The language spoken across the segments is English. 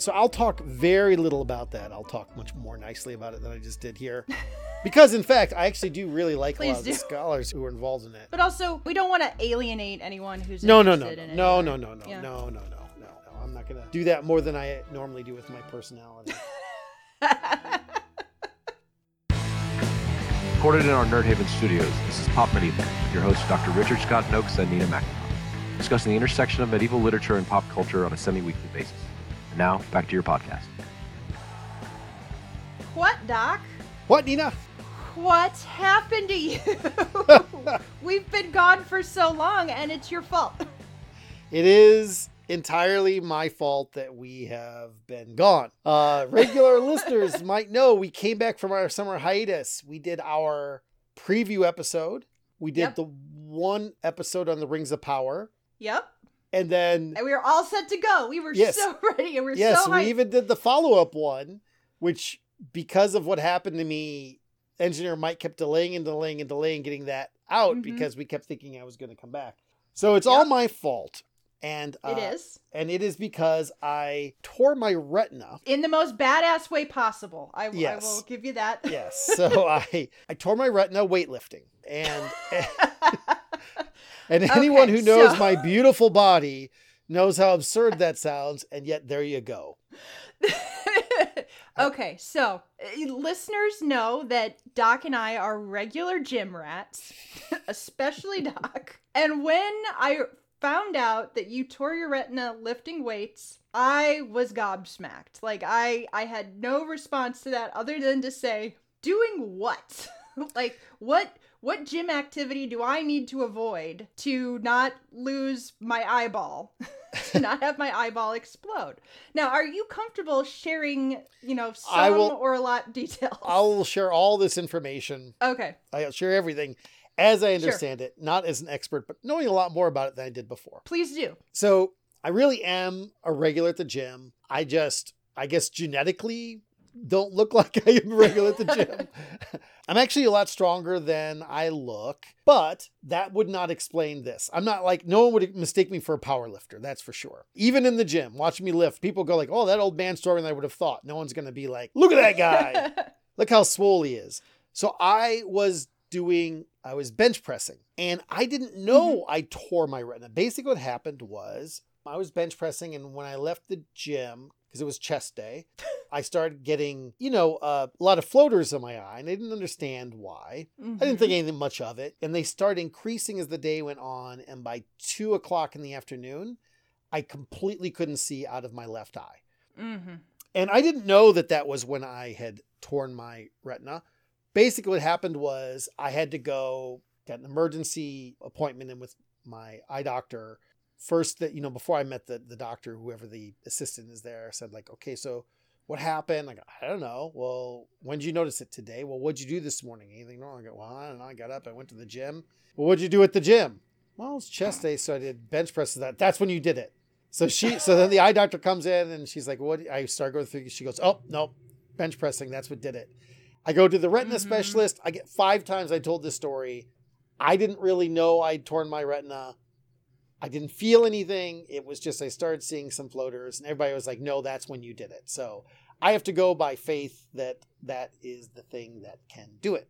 So I'll talk very little about that. I'll talk much more nicely about it than I just did here. Because in fact, I actually do really like a lot of the scholars who are involved in it. But also, we don't want to alienate anyone who's No, no, no, interested no, in no, it. no, no, no, no, Yeah. no, no, no, no, no. I'm not gonna do that more than I normally do with my personality. Recorded in our Nerd Haven studios, this is Pop Medieval, with your hosts Dr. Richard Scott Nokes and Nina McIntyre, discussing the intersection of medieval literature and pop culture on a semi-weekly basis. And now, back to your podcast. what, Doc? what, Nina? What happened to you? We've been gone for so long, and it's your fault. It is entirely my fault that we have been gone. Uh, regular listeners might know we came back from our summer hiatus. We did our preview episode. We did Yep. the one episode on the Rings of Power, Yep. And then And we were all set to go. We were Yes. so ready. And we were yes, so we even did the follow up one, which because of what happened to me, engineer Mike kept delaying and delaying and delaying getting that out Mhm. because we kept thinking I was going to come back. So it's all my fault, and uh, It is. and it is because I tore my retina. In the most badass way possible. I, Yes. I will give you that. Yes, so I I tore my retina weightlifting, and and anyone Okay, who knows so- my beautiful body knows how absurd that sounds, and yet there you go. okay, so uh, listeners know that Doc and I are regular gym rats, especially Doc. And when I found out that you tore your retina lifting weights, I was gobsmacked. Like I I had no response to that other than to say, "Doing what?" like what what gym activity do I need to avoid to not lose my eyeball? to not have my eyeball explode. Now, are you comfortable sharing, you know, some I will- or a lot details? I will share all this information. Okay. I'll share everything as I Sure. understand it, not as an expert, but knowing a lot more about it than I did before. Please do. So I really am a regular at the gym. I just, I guess, genetically don't look like I am regular at the gym. I'm actually a lot stronger than I look, but that would not explain this. I'm not like, no one would mistake me for a power lifter, that's for sure. Even in the gym, watching me lift, people go like, oh, that old man stronger than I would have thought. No one's going to be like, look at that guy. Look how swole he is. So I was doing, I was bench pressing and I didn't know mm-hmm. I tore my retina. Basically, what happened was I was bench pressing, and when I left the gym, because it was chest day, I started getting, you know, uh, a lot of floaters in my eye, and I didn't understand why. I Mm-hmm. didn't think anything much of it. And they started increasing as the day went on. And by two o'clock in the afternoon, I completely couldn't see out of my left eye. hmm And I didn't know that that was when I had torn my retina. Basically, what happened was I had to go get an emergency appointment in with my eye doctor. First, that you know, before I met the the doctor, whoever the assistant is there, said like, okay, so what happened? I go, I don't know. Well, when did you notice it today? Well, what'd you do this morning? Anything wrong? I go, well, I don't know. I got up, I went to the gym. Well, what'd you do at the gym? Well, it's chest day, so I did bench presses. That that's when you did it. So she, so then the eye doctor comes in and she's like, "What?" I start going through. She goes, "Oh no, bench pressing. That's what did it." I go to the retina Mhm. specialist. I get five times. I told this story. I didn't really know I'd torn my retina. I didn't feel anything. It was just I started seeing some floaters, and everybody was like, "No, that's when you did it." So I have to go by faith that that is the thing that can do it.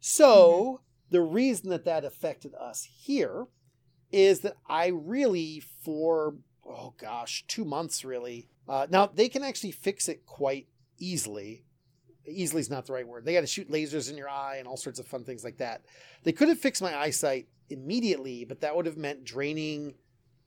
So the reason that that affected us here is that I really for oh gosh two months really. Uh, now they can actually fix it quite easily. Easily is not the right word. They got to shoot lasers in your eye and all sorts of fun things like that. They could have fixed my eyesight immediately, but that would have meant draining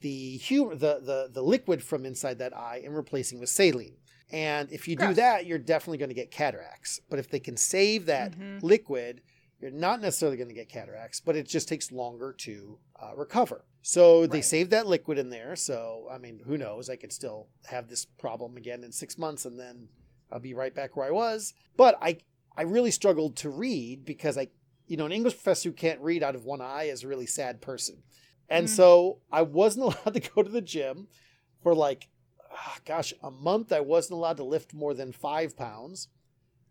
the hu- the the the liquid from inside that eye and replacing with saline. And if you do that, you're definitely going to get cataracts. But if they can save that Mhm. liquid, you're not necessarily going to get cataracts, but it just takes longer to uh, recover. So they Right. saved that liquid in there. So, I mean, who knows? I could still have this problem again in six months and then I'll be right back where I was. But I, I really struggled to read because I, you know, an English professor who can't read out of one eye is a really sad person. And Mm. so I wasn't allowed to go to the gym for like, gosh, a month. I wasn't allowed to lift more than five pounds.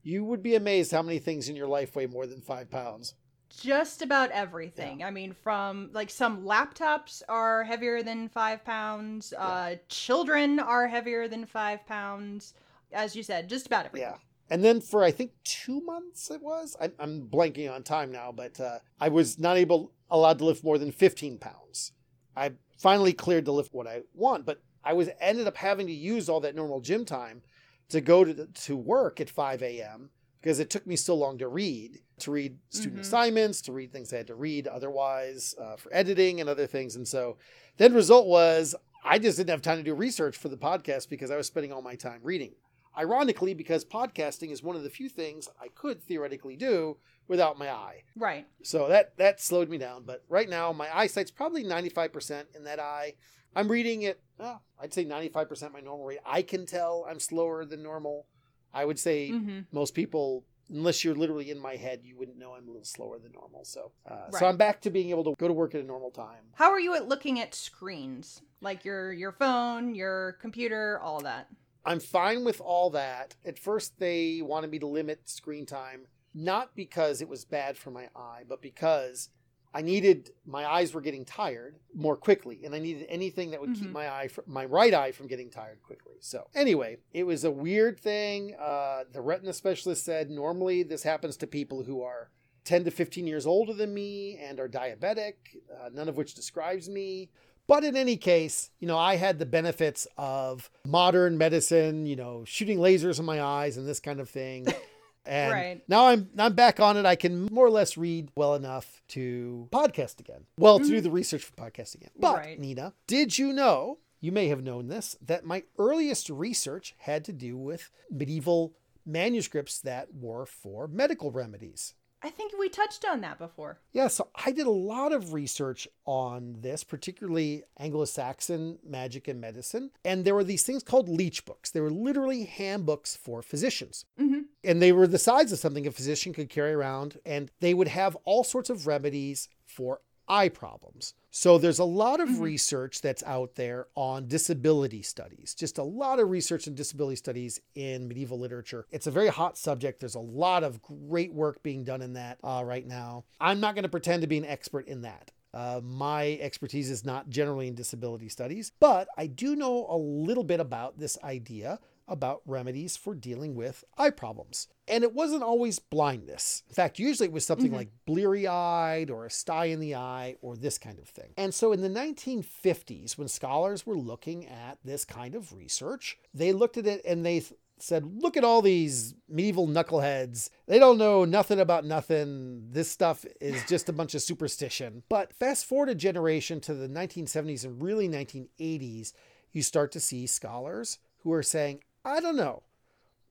You would be amazed how many things in your life weigh more than five pounds. just about everything. I mean, from like some laptops are heavier than five pounds. Uh, children are heavier than five pounds. As you said, just about everything. Yeah. And then for I think two months it was. I, I'm blanking on time now, but uh, I was not able allowed to lift more than 15 pounds. I finally cleared to lift what I want, but I was ended up having to use all that normal gym time to go to to work at 5 a.m. because it took me so long to read, to read student Mhm. assignments, to read things I had to read otherwise uh, for editing and other things. And so the end result was I just didn't have time to do research for the podcast because I was spending all my time reading. Ironically, because podcasting is one of the few things I could theoretically do without my eye. Right. So that that slowed me down. But right now, my eyesight's probably 95% in that eye. I'm reading it, oh, I'd say 95% my normal rate. I can tell I'm slower than normal. I would say hmm most people, unless you're literally in my head, you wouldn't know I'm a little slower than normal. So, uh, so I'm back to being able to go to work at a normal time. How are you at looking at screens? Like your your phone, your computer, all that. I'm fine with all that. At first, they wanted me to limit screen time, not because it was bad for my eye, but because I needed my eyes were getting tired more quickly, and I needed anything that would keep Mhm. my eye, my right eye, from getting tired quickly. So anyway, it was a weird thing. Uh, the retina specialist said normally this happens to people who are 10 to 15 years older than me and are diabetic, uh, none of which describes me. But in any case, you know, I had the benefits of modern medicine, you know, shooting lasers in my eyes and this kind of thing. And Right. now I'm I'm back on it. I can more or less read well enough to podcast again. Well, to do the research for podcast again. But Right. Nina, did you know? You may have known this that my earliest research had to do with medieval manuscripts that were for medical remedies. I think we touched on that before. Yeah, so I did a lot of research on this, particularly Anglo Saxon magic and medicine. And there were these things called leech books. They were literally handbooks for physicians. hmm And they were the size of something a physician could carry around. And they would have all sorts of remedies for eye problems. So there's a lot of Mhm. research that's out there on disability studies. Just a lot of research in disability studies in medieval literature. It's a very hot subject. There's a lot of great work being done in that uh, right now. I'm not going to pretend to be an expert in that. Uh, my expertise is not generally in disability studies, but I do know a little bit about this idea about remedies for dealing with eye problems. And it wasn't always blindness. In fact, usually it was something Mhm. like bleary eyed or a sty in the eye or this kind of thing. And so in the 1950s, when scholars were looking at this kind of research, they looked at it and they th- said, look at all these medieval knuckleheads. They don't know nothing about nothing. This stuff is just a bunch of superstition. But fast forward a generation to the 1970s and really 1980s, you start to see scholars who are saying, I don't know.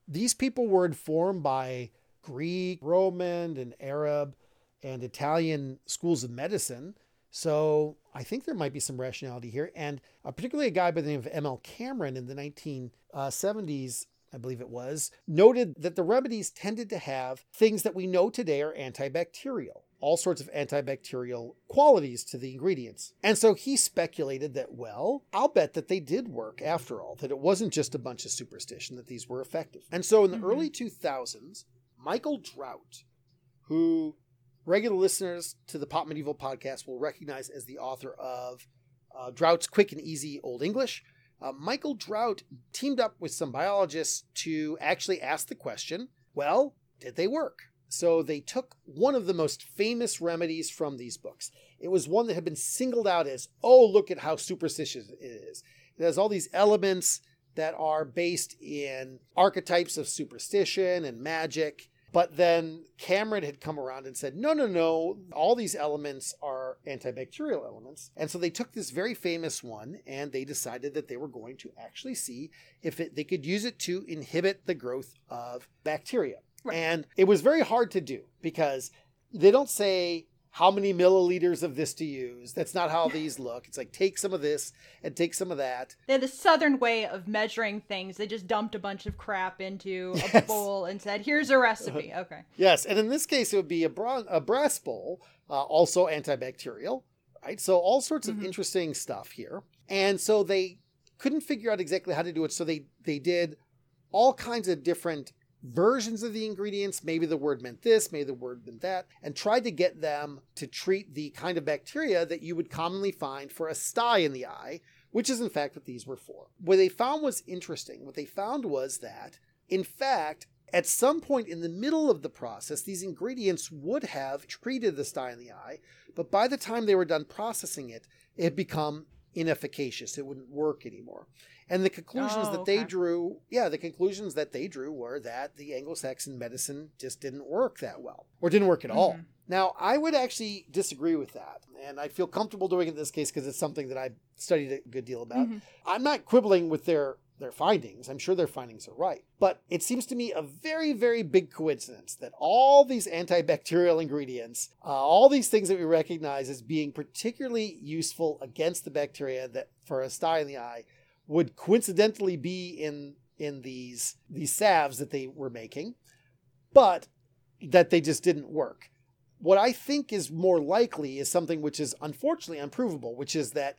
These people were informed by Greek, Roman, and Arab and Italian schools of medicine. So I think there might be some rationality here. And uh, particularly a guy by the name of M.L. Cameron in the 1970s, I believe it was, noted that the remedies tended to have things that we know today are antibacterial, all sorts of antibacterial qualities to the ingredients. And so he speculated that, well, I'll bet that they did work after all, that it wasn't just a bunch of superstition, that these were effective. And so in the Mhm. early 2000s, Michael Drout, who regular listeners to the Pop Medieval podcast will recognize as the author of uh, Drout's Quick and Easy Old English. Uh, Michael Drout teamed up with some biologists to actually ask the question well, did they work? So they took one of the most famous remedies from these books. It was one that had been singled out as, oh, look at how superstitious it is. It has all these elements that are based in archetypes of superstition and magic. But then Cameron had come around and said, no, no, no, all these elements are antibacterial elements. And so they took this very famous one and they decided that they were going to actually see if it, they could use it to inhibit the growth of bacteria. Right. And it was very hard to do because they don't say how many milliliters of this to use. That's not how these look. It's like take some of this and take some of that. They had the southern way of measuring things. They just dumped a bunch of crap into a bowl and said, "Here's a recipe." Okay. Yes, and in this case, it would be a, bron- a brass bowl, uh, also antibacterial, right? So all sorts of Mhm. interesting stuff here. And so they couldn't figure out exactly how to do it, so they they did all kinds of different versions of the ingredients. Maybe the word meant this, maybe the word meant that, and tried to get them to treat the kind of bacteria that you would commonly find for a sty in the eye, which is in fact what these were for. What they found was interesting. What they found was that, in fact, at some point in the middle of the process, these ingredients would have treated the sty in the eye, but by the time they were done processing it, it had become inefficacious. It wouldn't work anymore. And the conclusions Oh, that they drew, yeah, the conclusions that they drew were that the Anglo Saxon medicine just didn't work that well, or didn't work at all. Mhm. Now, I would actually disagree with that. And I feel comfortable doing it in this case because it's something that I've studied a good deal about. Mhm. I'm not quibbling with their their findings. I'm sure their findings are right. But it seems to me a very, very big coincidence that all these antibacterial ingredients, uh, all these things that we recognize as being particularly useful against the bacteria that for a sty in the eye, would coincidentally be in in these these salves that they were making, but that they just didn't work. What I think is more likely is something which is unfortunately unprovable, which is that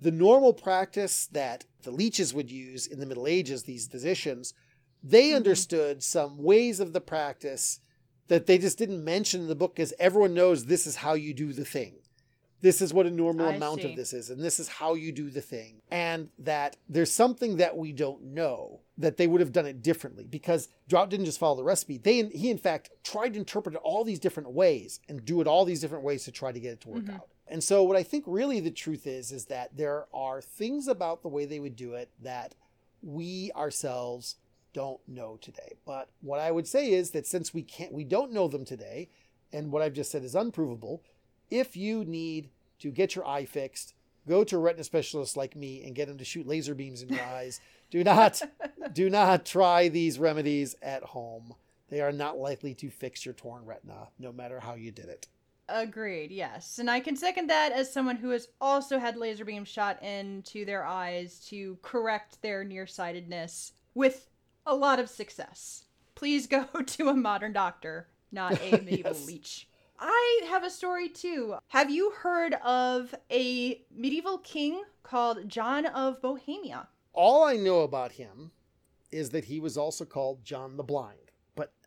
the normal practice that the leeches would use in the Middle Ages, these physicians, they Mhm. understood some ways of the practice that they just didn't mention in the book because everyone knows this is how you do the thing. This is what a normal I amount see. of this is, and this is how you do the thing. And that there's something that we don't know that they would have done it differently because Drout didn't just follow the recipe. They he in fact tried to interpret it all these different ways and do it all these different ways to try to get it to work Mhm. out. And so what I think really the truth is is that there are things about the way they would do it that we ourselves don't know today. But what I would say is that since we can't we don't know them today, and what I've just said is unprovable, if you need to get your eye fixed, go to a retina specialist like me and get him to shoot laser beams in your eyes. Do not do not try these remedies at home. They are not likely to fix your torn retina, no matter how you did it. Agreed, yes. And I can second that as someone who has also had laser beams shot into their eyes to correct their nearsightedness with a lot of success. Please go to a modern doctor, not a medieval Yes. leech. I have a story too. Have you heard of a medieval king called John of Bohemia? All I know about him is that he was also called John the Blind,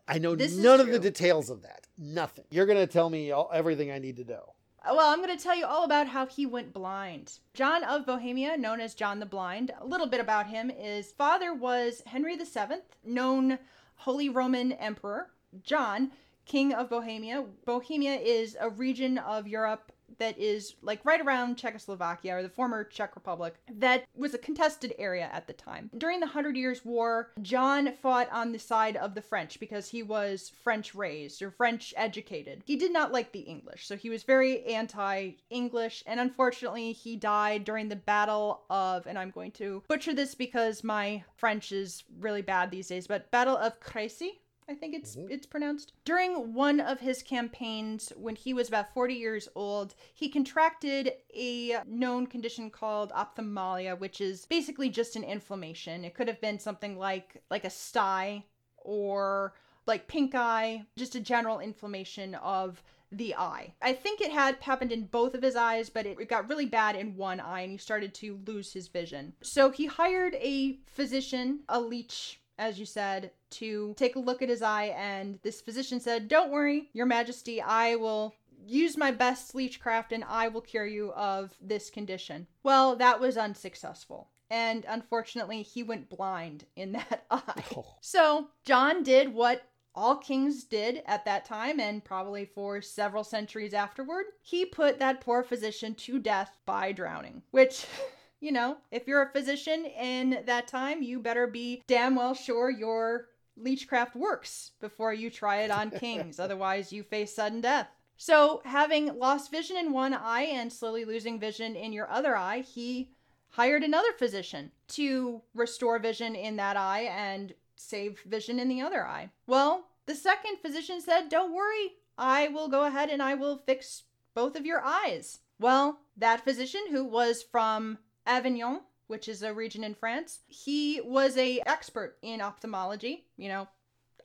I know This none of the details of that. Nothing. You're going to tell me all, everything I need to know. Well, I'm going to tell you all about how he went blind. John of Bohemia, known as John the Blind, a little bit about him is father was Henry VII, known Holy Roman Emperor. John, King of Bohemia. Bohemia is a region of Europe that is like right around Czechoslovakia or the former Czech Republic that was a contested area at the time. During the Hundred Years' War, John fought on the side of the French because he was French raised or French educated. He did not like the English, so he was very anti English, and unfortunately, he died during the Battle of, and I'm going to butcher this because my French is really bad these days, but Battle of Crécy. I think it's Mhm. it's pronounced. During one of his campaigns when he was about 40 years old, he contracted a known condition called ophthalmia, which is basically just an inflammation. It could have been something like like a sty or like pink eye, just a general inflammation of the eye. I think it had happened in both of his eyes, but it, it got really bad in one eye and he started to lose his vision. So he hired a physician, a leech, as you said, to take a look at his eye. And this physician said, Don't worry, Your Majesty, I will use my best leechcraft and I will cure you of this condition. Well, that was unsuccessful. And unfortunately, he went blind in that eye. Oh. So, John did what all kings did at that time and probably for several centuries afterward. He put that poor physician to death by drowning, which. You know, if you're a physician in that time, you better be damn well sure your leechcraft works before you try it on kings. Otherwise, you face sudden death. So, having lost vision in one eye and slowly losing vision in your other eye, he hired another physician to restore vision in that eye and save vision in the other eye. Well, the second physician said, Don't worry, I will go ahead and I will fix both of your eyes. Well, that physician who was from Avignon, which is a region in France, he was a expert in ophthalmology, you know,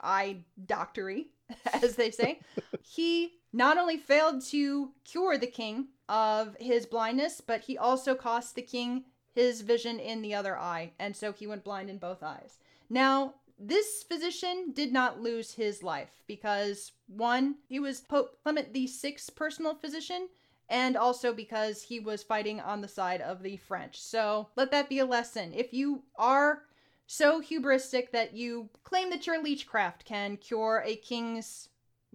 eye doctory, as they say. he not only failed to cure the king of his blindness, but he also cost the king his vision in the other eye, and so he went blind in both eyes. Now, this physician did not lose his life because one, he was Pope Clement VI's personal physician, and also because he was fighting on the side of the French. So let that be a lesson. If you are so hubristic that you claim that your leechcraft can cure a king's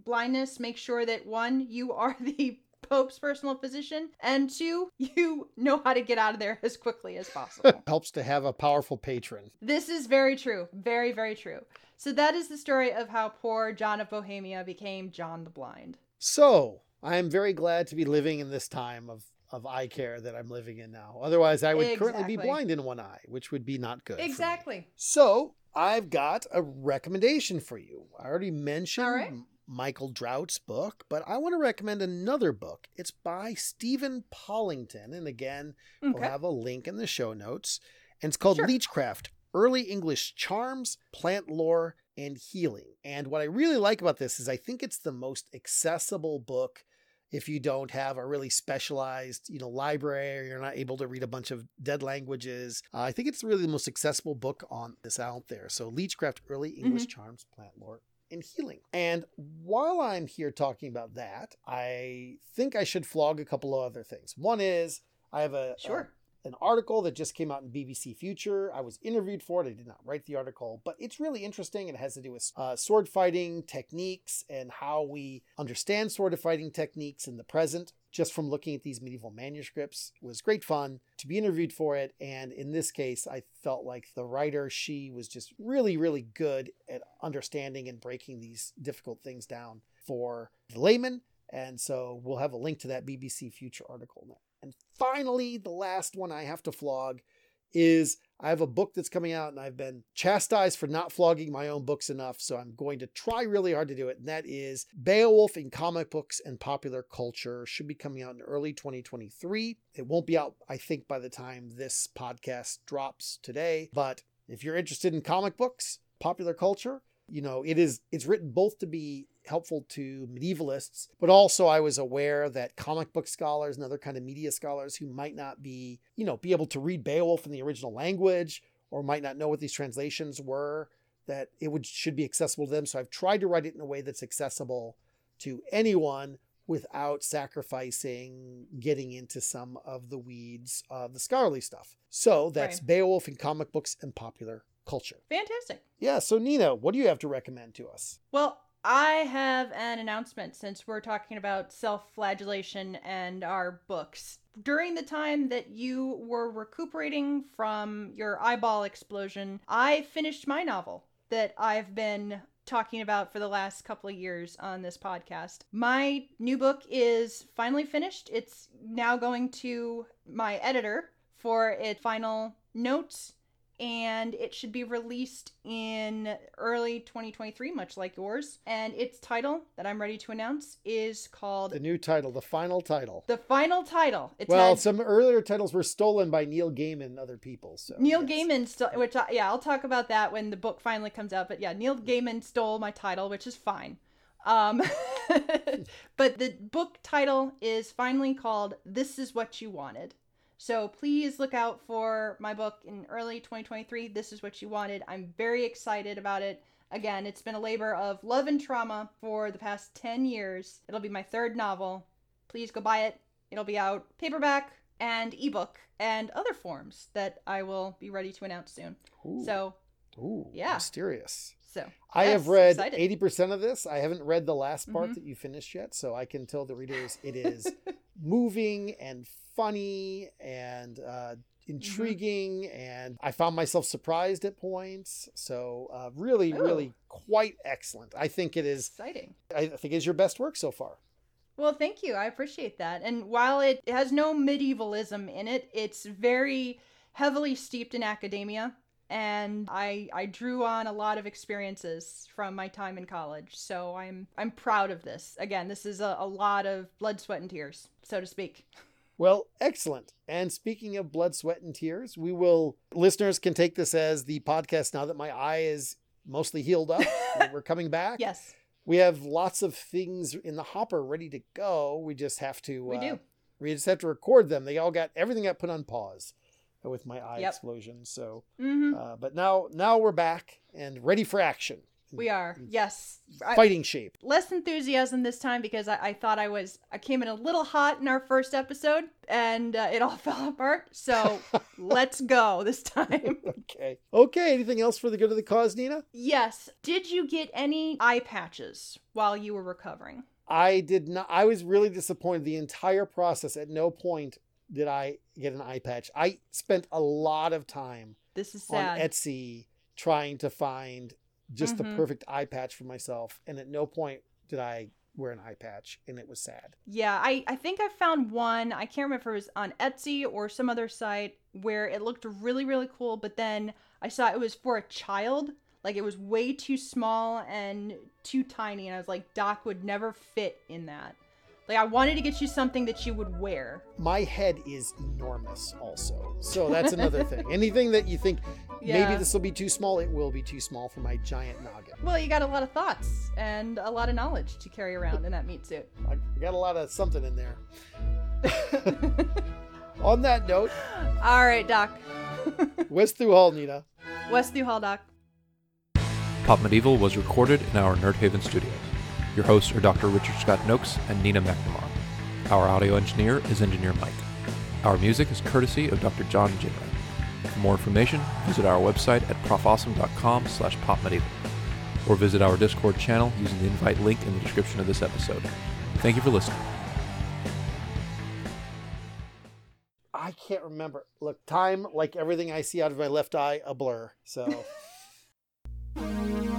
blindness, make sure that one, you are the Pope's personal physician, and two, you know how to get out of there as quickly as possible. Helps to have a powerful patron. This is very true. Very, very true. So that is the story of how poor John of Bohemia became John the Blind. So, I am very glad to be living in this time of of eye care that I'm living in now. Otherwise, I would currently be blind in one eye, which would be not good. Exactly. So, I've got a recommendation for you. I already mentioned right. Michael Drout's book, but I want to recommend another book. It's by Stephen Pollington, and again, we'll have a link in the show notes. And it's called Sure. Leechcraft Early English Charms, Plant Lore, and Healing. And what I really like about this is I think it's the most accessible book if you don't have a really specialized, you know, library or you're not able to read a bunch of dead languages. Uh, I think it's really the most accessible book on this out there. So Leechcraft Early English Charms, Plant Lore, and Healing. And while I'm here talking about that, I think I should flog a couple of other things. One is I have a, Sure. An article that just came out in BBC Future. I was interviewed for it. I did not write the article, but it's really interesting. It has to do with uh, sword fighting techniques and how we understand sword fighting techniques in the present. Just from looking at these medieval manuscripts, it was great fun to be interviewed for it. And in this case, I felt like the writer, she was just really, really good at understanding and breaking these difficult things down for the layman. And so we'll have a link to that BBC Future article. And finally, the last one I have to flog is I have a book that's coming out and I've been chastised for not flogging my own books enough. So I'm going to try really hard to do it. And that is Beowulf in Comic Books and Popular Culture. Should be coming out in early 2023. It won't be out, I think, by the time this podcast drops today. But if you're interested in comic books, popular culture, you know, it is it's written both to be helpful to medievalists, but also I was aware that comic book scholars and other kind of media scholars who might not be, you know, be able to read Beowulf in the original language or might not know what these translations were, that it would should be accessible to them. So I've tried to write it in a way that's accessible to anyone without sacrificing getting into some of the weeds of the scholarly stuff. So that's Right. Beowulf in comic books and popular culture. Fantastic. Yeah, so Nina, what do you have to recommend to us? Well, I have an announcement since we're talking about self flagellation and our books. During the time that you were recuperating from your eyeball explosion, I finished my novel that I've been talking about for the last couple of years on this podcast. My new book is finally finished. It's now going to my editor for its final notes and it should be released in early 2023, much like yours. And its title that I'm ready to announce is called The new title, the final title. The Final Title. It's well, had some earlier titles were stolen by Neil Gaiman and other people. So Neil yes. Gaiman, st- which I, yeah, I'll talk about that when the book finally comes out. But yeah, Neil Gaiman stole my title, which is fine. Um, but the book title is finally called "This Is What You Wanted." So please look out for my book in early 2023. This is what you wanted. I'm very excited about it. Again, it's been a labor of love and trauma for the past 10 years. It'll be my third novel. Please go buy it. It'll be out paperback and ebook and other forms that I will be ready to announce soon. Ooh, So, ooh, yeah. mysterious. so I yes, have read eighty percent of this. I haven't read the last part Mhm. that you finished yet, so I can tell the readers it is moving and funny and uh, intriguing, and I found myself surprised at points. So uh, really, Ooh. really quite excellent. I think it is. exciting. I think it is your best work so far. Well, thank you. I appreciate that. And while it has no medievalism in it, it's very heavily steeped in academia. And I I drew on a lot of experiences from my time in college. So I'm I'm proud of this. Again, this is a, a lot of blood, sweat, and tears, so to speak. Well, excellent. And speaking of blood, sweat, and tears, we will, listeners can take this as the podcast now that my eye is mostly healed up. We're coming back. Yes, We have lots of things in the hopper ready to go. We just have to, we uh, do. we just have to record them. They all got, everything got put on pause. with my eye Yep. explosion. So, hmm uh, but now now we're back and ready for action. We are. Yes. I- Fighting shape. less enthusiasm this time because I, I thought I was I came in a little hot in our first episode and uh, it all fell apart. So let's go this time. Okay. Okay. Anything else for the good of the cause, Nina? yes. Did you get any eye patches while you were recovering? I did not. I was really disappointed. The entire process. At no point did I get an eye patch. I spent a lot of time This is on. Etsy trying to find just the Mhm. perfect eye patch for myself, and at no point did I wear an eye patch, and it was sad. Yeah, I, I think I found one. I can't remember if it was on Etsy or some other site where it looked really, really cool, but then I saw it was for a child. Like it was way too small and too tiny, and I was like, Doc would never fit in that. Like I wanted to get you something that you would wear. My head is enormous, also, so that's another thing. Anything that you think maybe this will be too small, it will be too small for my giant noggin. Well, you got a lot of thoughts and a lot of knowledge to carry around in that meat suit. I got a lot of something in there. On that note, All right, Doc. Wes thu hal, Nina. Wes Thu Hal, Doc. Pop Medieval was recorded in our Nerdhaven studios. Your hosts are Dr. Richard Scott Nokes and Nina McNamara. Our audio engineer is Engineer Mike. Our music is courtesy of Dr. John Jinra. For more information, visit our website at profawesome.com slash popmedieval or visit our Discord channel using the invite link in the description of this episode. Thank you for listening. I can't remember. Look, time, like everything I see out of my left eye, a blur. So.